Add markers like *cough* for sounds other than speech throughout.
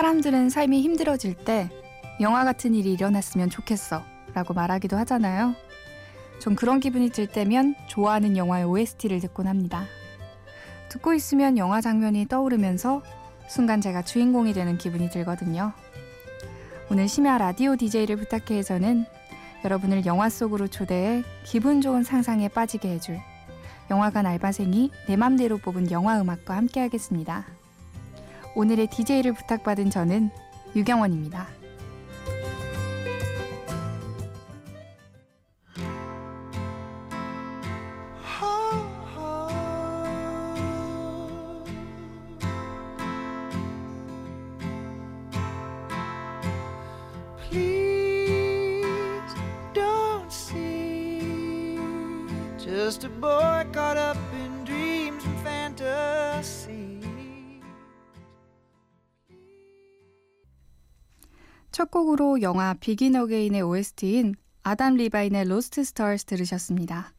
사람들은 삶이 힘들어질 때 영화 같은 일이 일어났으면 좋겠어 라고 말하기도 하잖아요. 전 그런 기분이 들 때면 좋아하는 영화의 OST를 듣곤 합니다. 듣고 있으면 영화 장면이 떠오르면서 순간 제가 주인공이 되는 기분이 들거든요. 오늘 심야 라디오 DJ를 부탁해에서는 여러분을 영화 속으로 초대해 기분 좋은 상상에 빠지게 해줄 영화관 알바생이 내 맘대로 뽑은 영화 음악과 함께하겠습니다. 오늘의 DJ를 부탁받은 저는 유경원입니다. 첫 곡으로 영화 Begin Again의 OST인 아담 리바인의 Lost Stars 들으셨습니다.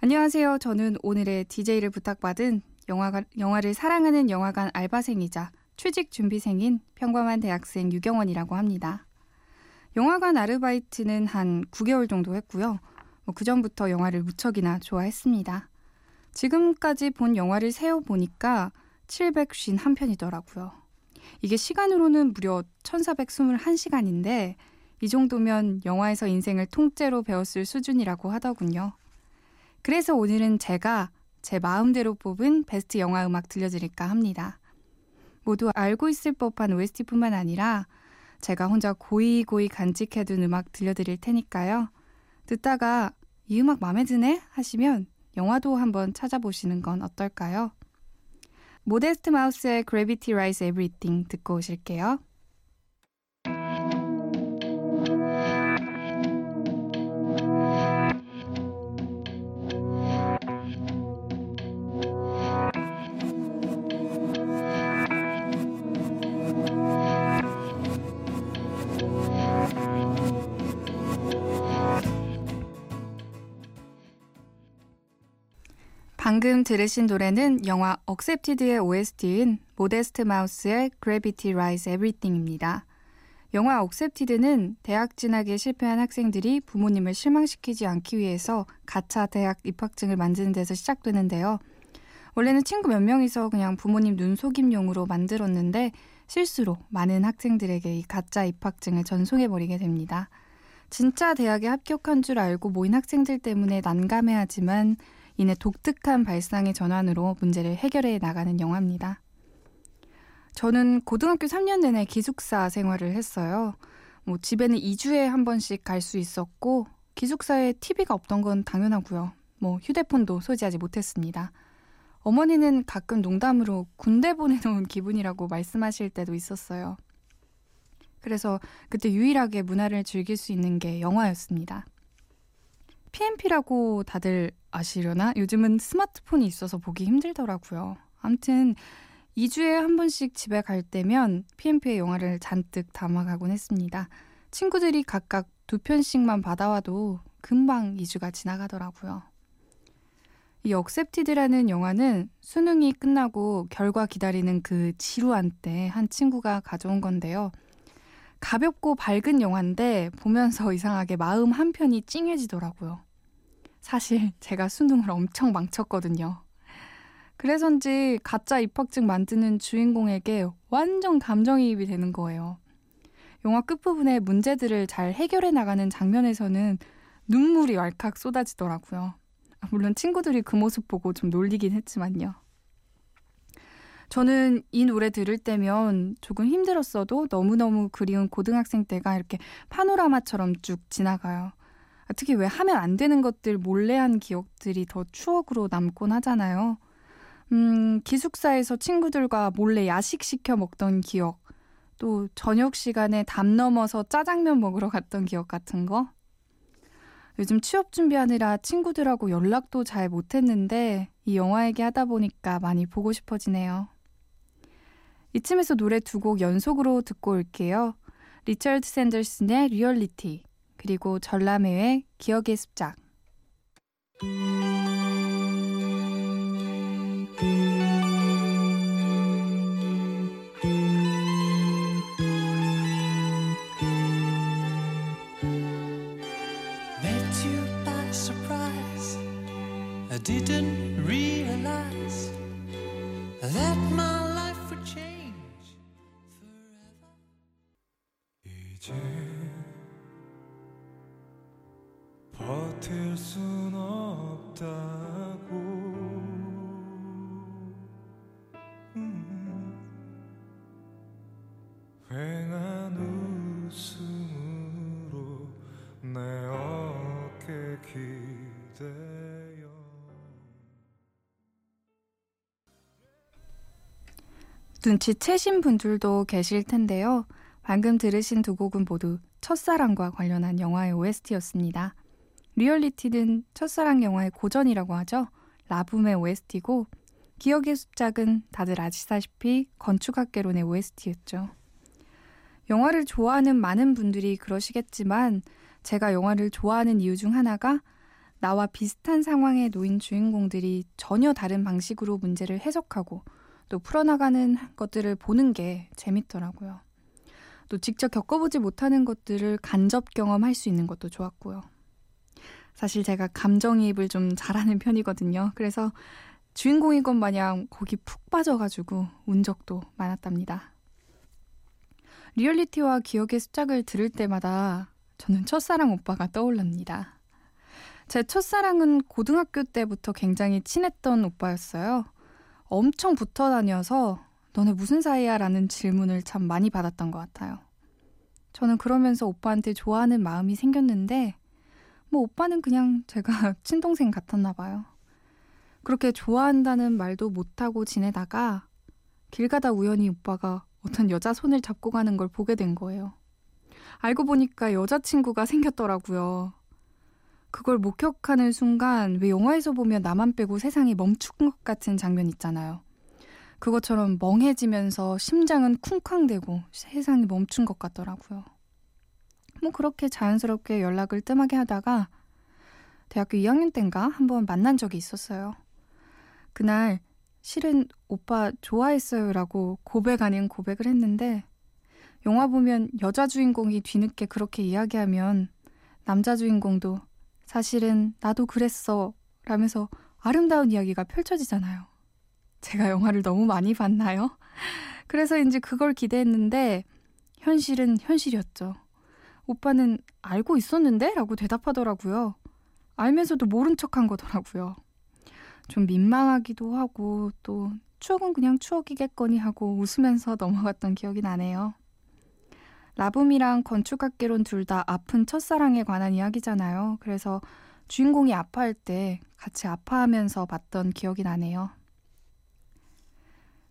안녕하세요. 저는 오늘의 DJ를 부탁받은 영화가, 영화를 사랑하는 영화관 알바생이자 취직 준비생인 평범한 대학생 유경원이라고 합니다. 영화관 아르바이트는 한 9개월 정도 했고요. 뭐 그전부터 영화를 무척이나 좋아했습니다. 지금까지 본 영화를 세어보니까 751편이더라고요. 이게 시간으로는 무려 1421시간인데 이 정도면 영화에서 인생을 통째로 배웠을 수준이라고 하더군요. 그래서 오늘은 제가 제 마음대로 뽑은 베스트 영화 음악 들려드릴까 합니다. 모두 알고 있을 법한 OST뿐만 아니라 제가 혼자 고이 고이 간직해둔 음악 들려드릴 테니까요. 듣다가 이 음악 마음에 드네 하시면 영화도 한번 찾아보시는 건 어떨까요? 모데스트 마우스의 Gravity Rise Everything 듣고 오실게요. 방금 들으신 노래는 영화 Accepted의 OST인 Modest Mouse의 Gravity Rides Everything입니다. 영화 Accepted는 대학 진학에 실패한 학생들이 부모님을 실망시키지 않기 위해서 가짜 대학 입학증을 만드는 데서 시작되는데요. 원래는 친구 몇 명이서 그냥 부모님 눈속임용으로 만들었는데 실수로 많은 학생들에게 이 가짜 입학증을 전송해버리게 됩니다. 진짜 대학에 합격한 줄 알고 모인 학생들 때문에 난감해하지만 이내 독특한 발상의 전환으로 문제를 해결해 나가는 영화입니다. 저는 고등학교 3년 내내 기숙사 생활을 했어요. 뭐 집에는 2주에 한 번씩 갈 수 있었고 기숙사에 TV가 없던 건 당연하고요. 뭐 휴대폰도 소지하지 못했습니다. 어머니는 가끔 농담으로 군대 보내놓은 기분이라고 말씀하실 때도 있었어요. 그래서 그때 유일하게 문화를 즐길 수 있는 게 영화였습니다. PMP라고 다들 아시려나? 요즘은 스마트폰이 있어서 보기 힘들더라고요. 아무튼 2주에 한 번씩 집에 갈 때면 PMP의 영화를 잔뜩 담아가곤 했습니다. 친구들이 각각 두 편씩만 받아와도 금방 2주가 지나가더라고요. 이 억셉티드라는 영화는 수능이 끝나고 결과 기다리는 그 지루한 때 한 친구가 가져온 건데요. 가볍고 밝은 영화인데 보면서 *laughs* 이상하게 마음 한편이 찡해지더라고요. 사실 제가 수능을 엄청 망쳤거든요. 그래서인지 가짜 입학증 만드는 주인공에게 완전 감정이입이 되는 거예요. 영화 끝부분에 문제들을 잘 해결해 나가는 장면에서는 눈물이 왈칵 쏟아지더라고요. 아, 물론 친구들이 그 모습 보고 좀 놀리긴 했지만요. 저는 이 노래 들을 때면 조금 힘들었어도 너무너무 그리운 고등학생 때가 이렇게 파노라마처럼 쭉 지나가요. 아, 특히 왜 하면 안 되는 것들 몰래 한 기억들이 더 추억으로 남곤 하잖아요. 음, 기숙사에서 친구들과 몰래 야식 시켜 먹던 기억, 또 저녁 시간에 담 넘어서 짜장면 먹으러 갔던 기억 같은 거. 요즘 취업 준비하느라 친구들하고 연락도 잘 못했는데 이 영화 얘기 하다 보니까 많이 보고 싶어지네요. 이쯤에서 노래 두 곡 연속으로 듣고 올게요. 리처드 샌더슨의 리얼리티 그리고 전람회의 기억의 습작 눈치채신 분들도 계실 텐데요. 방금 들으신 두 곡은 모두 첫사랑과 관련한 영화의 OST였습니다. 리얼리티는 첫사랑 영화의 고전이라고 하죠. 라붐의 OST고 기억의 습작은 다들 아시다시피 건축학개론의 OST였죠. 영화를 좋아하는 많은 분들이 그러시겠지만 제가 영화를 좋아하는 이유 중 하나가 나와 비슷한 상황에 놓인 주인공들이 전혀 다른 방식으로 문제를 해석하고 또 풀어나가는 것들을 보는 게 재밌더라고요. 또 직접 겪어보지 못하는 것들을 간접 경험할 수 있는 것도 좋았고요. 사실 제가 감정이입을 좀 잘하는 편이거든요. 그래서 주인공인 것 마냥 거기 푹 빠져가지고 운 적도 많았답니다. 리얼리티와 기억의 습작을 들을 때마다 저는 첫사랑 오빠가 떠올릅니다. 제 첫사랑은 고등학교 때부터 굉장히 친했던 오빠였어요. 엄청 붙어 다녀서 너네 무슨 사이야? 라는 질문을 참 많이 받았던 것 같아요. 저는 그러면서 오빠한테 좋아하는 마음이 생겼는데, 뭐 오빠는 그냥 제가 *laughs* 친동생 같았나 봐요. 그렇게 좋아한다는 말도 못하고 지내다가 길 가다 우연히 오빠가 어떤 여자 손을 잡고 가는 걸 보게 된 거예요. 알고 보니까 여자친구가 생겼더라고요. 그걸 목격하는 순간 왜 영화에서 보면 나만 빼고 세상이 멈춘 것 같은 장면 있잖아요. 그것처럼 멍해지면서 심장은 쿵쾅대고 세상이 멈춘 것 같더라고요. 뭐 그렇게 자연스럽게 연락을 뜸하게 하다가 대학교 2학년 땐가 한번 만난 적이 있었어요. 그날 실은 오빠 좋아했어요라고 고백 아닌 고백을 했는데 영화 보면 여자 주인공이 뒤늦게 그렇게 이야기하면 남자 주인공도 사실은 나도 그랬어 라면서 아름다운 이야기가 펼쳐지잖아요. 제가 영화를 너무 많이 봤나요? *laughs* 그래서인지 그걸 기대했는데 현실은 현실이었죠. 오빠는 알고 있었는데? 라고 대답하더라고요. 알면서도 모른 척한 거더라고요. 좀 민망하기도 하고 또 추억은 그냥 추억이겠거니 하고 웃으면서 *laughs* 넘어갔던 기억이 나네요. 라붐이랑 건축학개론 둘 다 아픈 첫사랑에 관한 이야기잖아요. 그래서 주인공이 아파할 때 같이 아파하면서 봤던 기억이 나네요.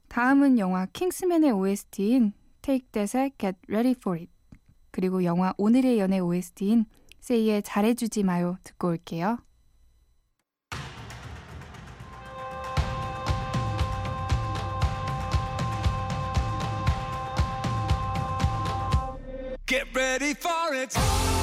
다음은 영화 킹스맨의 OST인 Take That의 Get Ready For It 그리고 영화 오늘의 연애 OST인 세이의 잘해주지 마요 듣고 올게요. Get ready for it.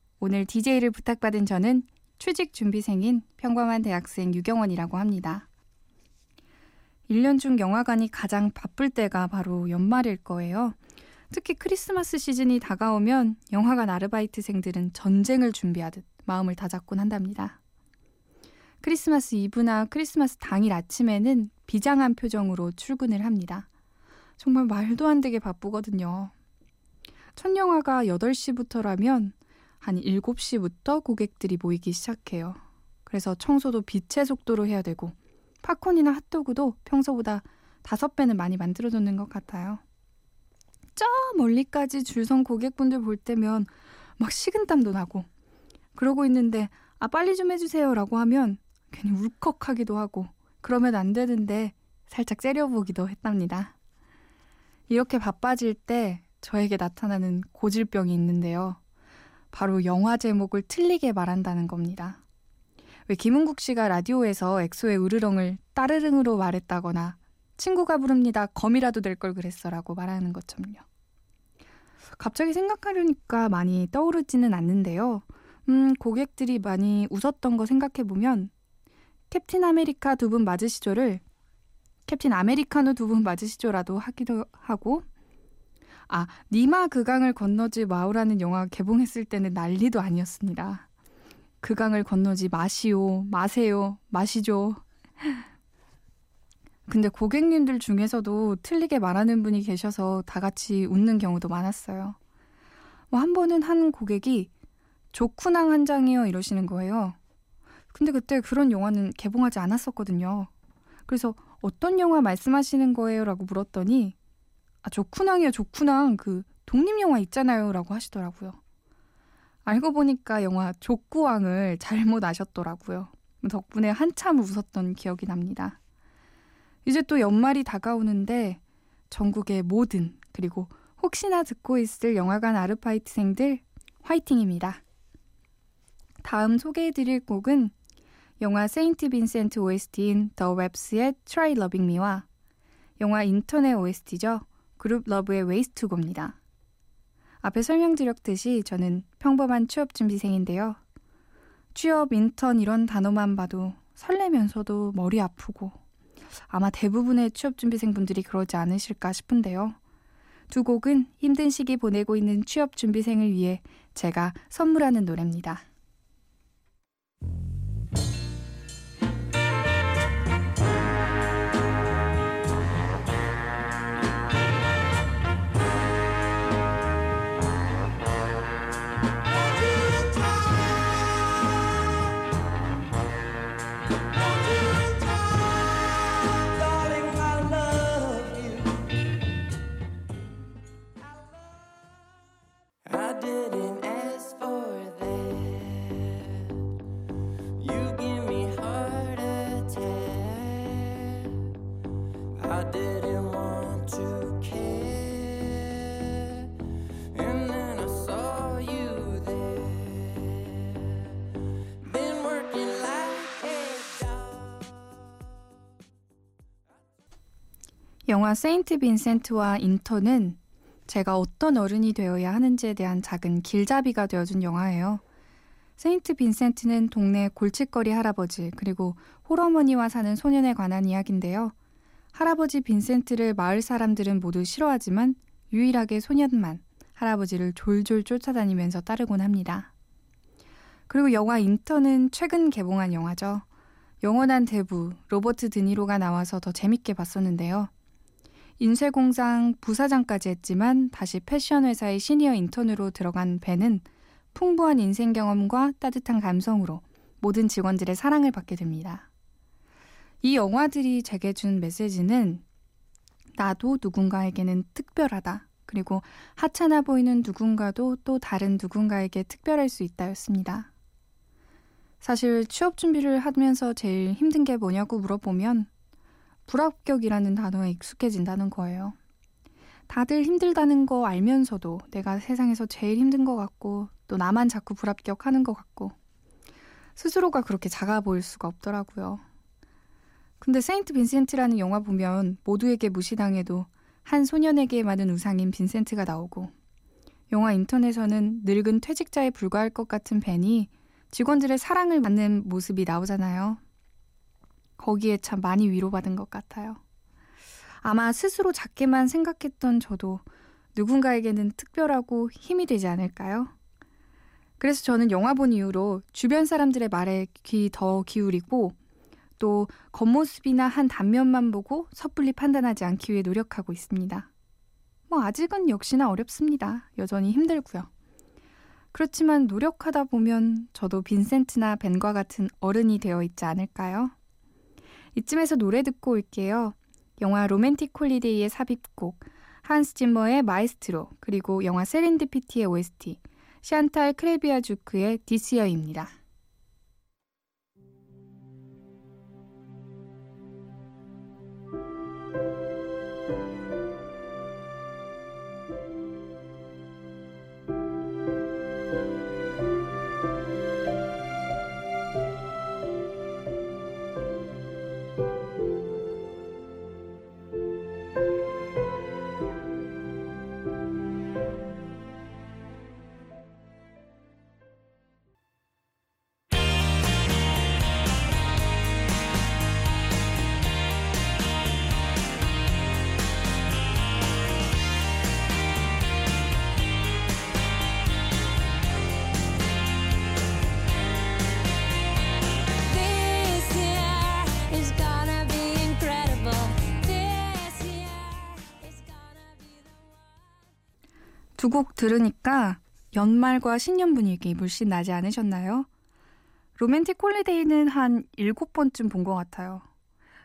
오늘 DJ를 부탁받은 저는 취직 준비생인 평범한 대학생 유경원이라고 합니다. 1년 중 영화관이 가장 바쁠 때가 바로 연말일 거예요. 특히 크리스마스 시즌이 다가오면 영화관 아르바이트생들은 전쟁을 준비하듯 마음을 다잡곤 한답니다. 크리스마스 이브나 크리스마스 당일 아침에는 비장한 표정으로 출근을 합니다. 정말 말도 안 되게 바쁘거든요. 첫 영화가 8시부터라면 한 7시부터 고객들이 모이기 시작해요. 그래서 청소도 빛의 속도로 해야 되고 팝콘이나 핫도그도 평소보다 5배는 많이 만들어놓는 것 같아요. 저 멀리까지 줄 선 고객분들 볼 때면 막 식은땀도 나고 그러고 있는데 아 빨리 좀 해주세요 라고 하면 괜히 울컥하기도 하고 그러면 안 되는데 살짝 째려보기도 했답니다. 이렇게 바빠질 때 저에게 나타나는 고질병이 있는데요. 바로 영화 제목을 틀리게 말한다는 겁니다. 왜 김은국 씨가 라디오에서 엑소의 으르렁을 따르릉으로 말했다거나 친구가 부릅니다. 검이라도 될 걸 그랬어라고 말하는 것처럼요. 갑자기 생각하려니까 많이 떠오르지는 않는데요. 음, 고객들이 많이 웃었던 거 생각해 보면 캡틴 아메리카 두 분 맞으시죠를 캡틴 아메리카노 두 분 맞으시죠라도 하기도 하고 아 님아 그 강을 건너지 마오라는 영화 개봉했을 때는 난리도 아니었습니다. 그 강을 건너지 마시오 마세요 마시죠. 근데 고객님들 중에서도 틀리게 말하는 분이 계셔서 다 같이 웃는 경우도 많았어요. 뭐 한 번은 한 고객이 조쿠낭 한 장이요 이러시는 거예요. 근데 그때 그런 영화는 개봉하지 않았었거든요. 그래서 어떤 영화 말씀하시는 거예요? 라고 물었더니 아, 조쿠낭이요, 조쿠낭. 그 독립영화 있잖아요. 라고 하시더라고요. 알고 보니까 영화 족구왕을 잘못 아셨더라고요. 덕분에 한참 웃었던 기억이 납니다. 이제 또 연말이 다가오는데 전국의 모든 그리고 혹시나 듣고 있을 영화관 아르바이트생들 화이팅입니다. 다음 소개해드릴 곡은 영화 세인트 빈센트 OST인 The Webs의 Try Loving Me와 영화 인턴의 OST죠. 그룹 Love의 Go입니다. 앞에 설명드렸듯이 저는 평범한 취업 준비생인데요. 취업, 인턴 이런 단어만 봐도 설레면서도 머리 아프고 아마 대부분의 취업 준비생분들이 그러지 않으실까 싶은데요. 두 곡은 힘든 시기 보내고 있는 취업 준비생을 위해 제가 선물하는 노래입니다. 영화 세인트 빈센트와 인턴은 제가 어떤 어른이 되어야 하는지에 대한 작은 길잡이가 되어준 영화예요. 세인트 빈센트는 동네 골칫거리 할아버지 그리고 홀어머니와 사는 소년에 관한 이야기인데요. 할아버지 빈센트를 마을 사람들은 모두 싫어하지만 유일하게 소년만 할아버지를 졸졸 쫓아다니면서 따르곤 합니다. 그리고 영화 인턴은 최근 개봉한 영화죠. 영원한 대부 로버트 드니로가 나와서 더 재밌게 봤었는데요. 인쇄공장 부사장까지 했지만 다시 패션 회사의 시니어 인턴으로 들어간 벤은 풍부한 인생 경험과 따뜻한 감성으로 모든 직원들의 사랑을 받게 됩니다. 이 영화들이 제게 준 메시지는 나도 누군가에게는 특별하다. 그리고 하찮아 보이는 누군가도 또 다른 누군가에게 특별할 수 있다였습니다. 사실 취업 준비를 하면서 제일 힘든 게 뭐냐고 물어보면 불합격이라는 단어에 익숙해진다는 거예요. 다들 힘들다는 거 알면서도 내가 세상에서 제일 힘든 것 같고 또 나만 자꾸 불합격하는 것 같고 스스로가 그렇게 작아 보일 수가 없더라고요. 근데 세인트 빈센트라는 영화 보면 모두에게 무시당해도 한 소년에게 많은 우상인 빈센트가 나오고 영화 인턴에서는 늙은 퇴직자에 불과할 것 같은 벤이 직원들의 사랑을 받는 모습이 나오잖아요. 거기에 참 많이 위로받은 것 같아요. 아마 스스로 작게만 생각했던 저도 누군가에게는 특별하고 힘이 되지 않을까요? 그래서 저는 영화 본 이후로 주변 사람들의 말에 귀 더 기울이고 또 겉모습이나 한 단면만 보고 섣불리 판단하지 않기 위해 노력하고 있습니다. 뭐 아직은 역시나 어렵습니다. 여전히 힘들고요. 그렇지만 노력하다 보면 저도 빈센트나 벤과 같은 어른이 되어 있지 않을까요? 이쯤에서 노래 듣고 올게요. 영화 로맨틱 홀리데이의 삽입곡, 한스 짐머의 마이스트로, 그리고 영화 세렌디피티의 OST, 샨탈 크레비아주크의 This Year입니다. 들으니까 연말과 신년 분위기 물씬 나지 않으셨나요? 로맨틱 홀리데이는 한 일곱 번쯤 본 것 같아요.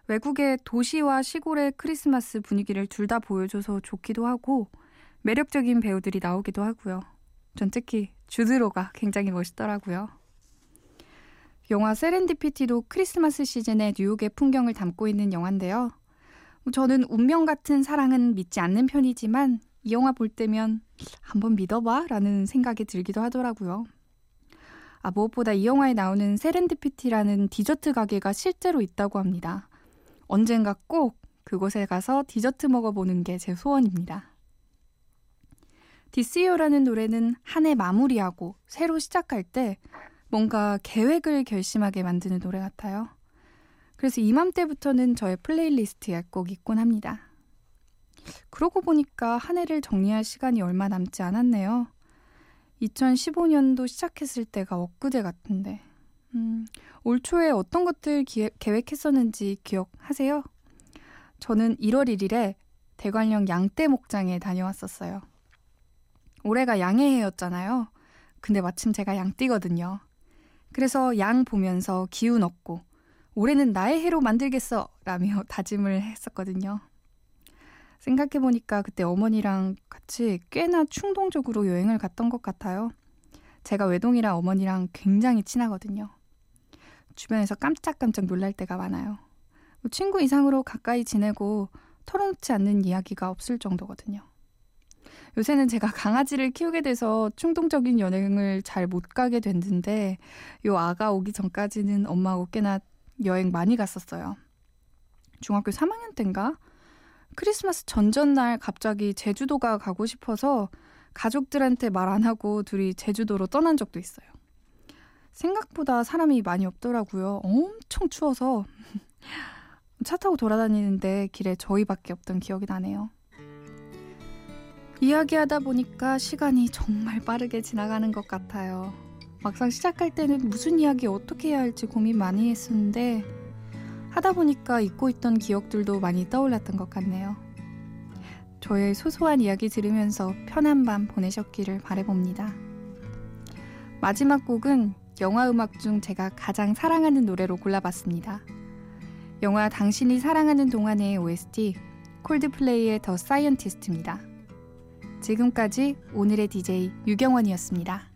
외국의 도시와 시골의 크리스마스 분위기를 둘 다 보여줘서 좋기도 하고 매력적인 배우들이 나오기도 하고요. 전 특히 주드로가 굉장히 멋있더라고요. 영화 세렌디피티도 크리스마스 시즌의 뉴욕의 풍경을 담고 있는 영화인데요. 저는 운명 같은 사랑은 믿지 않는 편이지만 이 영화 볼 때면 한번 믿어봐 라는 생각이 들기도 하더라고요. 아, 무엇보다 이 영화에 나오는 세렌디피티라는 디저트 가게가 실제로 있다고 합니다. 언젠가 꼭 그곳에 가서 디저트 먹어보는 게 제 소원입니다. This Year라는 노래는 한 해 마무리하고 새로 시작할 때 뭔가 계획을 결심하게 만드는 노래 같아요. 그래서 이맘때부터는 저의 playlist에 꼭 있곤 합니다. 그러고 보니까 한 해를 정리할 시간이 얼마 남지 않았네요. 2015년도 시작했을 때가 엊그제 같은데. 음, 올 초에 어떤 것들 기획, 계획했었는지 기억하세요? 저는 1월 1일에 대관령 양떼 목장에 다녀왔었어요. 올해가 양의 해였잖아요. 근데 마침 제가 양띠거든요. 그래서 양 보면서 기운 얻고 올해는 나의 해로 만들겠어 라며 다짐을 했었거든요. 생각해보니까 그때 어머니랑 같이 꽤나 충동적으로 여행을 갔던 것 같아요. 제가 외동이라 어머니랑 굉장히 친하거든요. 주변에서 깜짝깜짝 놀랄 때가 많아요. 뭐 친구 이상으로 가까이 지내고 털어놓지 않는 이야기가 없을 정도거든요. 요새는 제가 *laughs* 강아지를 키우게 돼서 충동적인 여행을 잘 못 가게 됐는데 요 아가 오기 전까지는 엄마하고 꽤나 여행 많이 갔었어요. 중학교 3학년 때인가? 크리스마스 전전날 갑자기 제주도가 가고 싶어서 가족들한테 말 안 하고 둘이 제주도로 떠난 적도 있어요. 생각보다 사람이 많이 없더라고요. 엄청 추워서 *laughs* 차 타고 돌아다니는데 길에 저희밖에 없던 기억이 나네요. 이야기하다 보니까 시간이 정말 빠르게 지나가는 것 같아요. 막상 시작할 때는 무슨 이야기 어떻게 해야 할지 고민 많이 했었는데 하다 보니까 잊고 있던 기억들도 많이 떠올랐던 것 같네요. 저의 소소한 이야기 들으면서 편한 밤 보내셨기를 바래봅니다. 마지막 곡은 영화 음악 중 제가 가장 사랑하는 노래로 골라봤습니다. 영화 당신이 사랑하는 동안의 OST 콜드플레이의 더 사이언티스트입니다. 지금까지 오늘의 DJ 유경원이었습니다.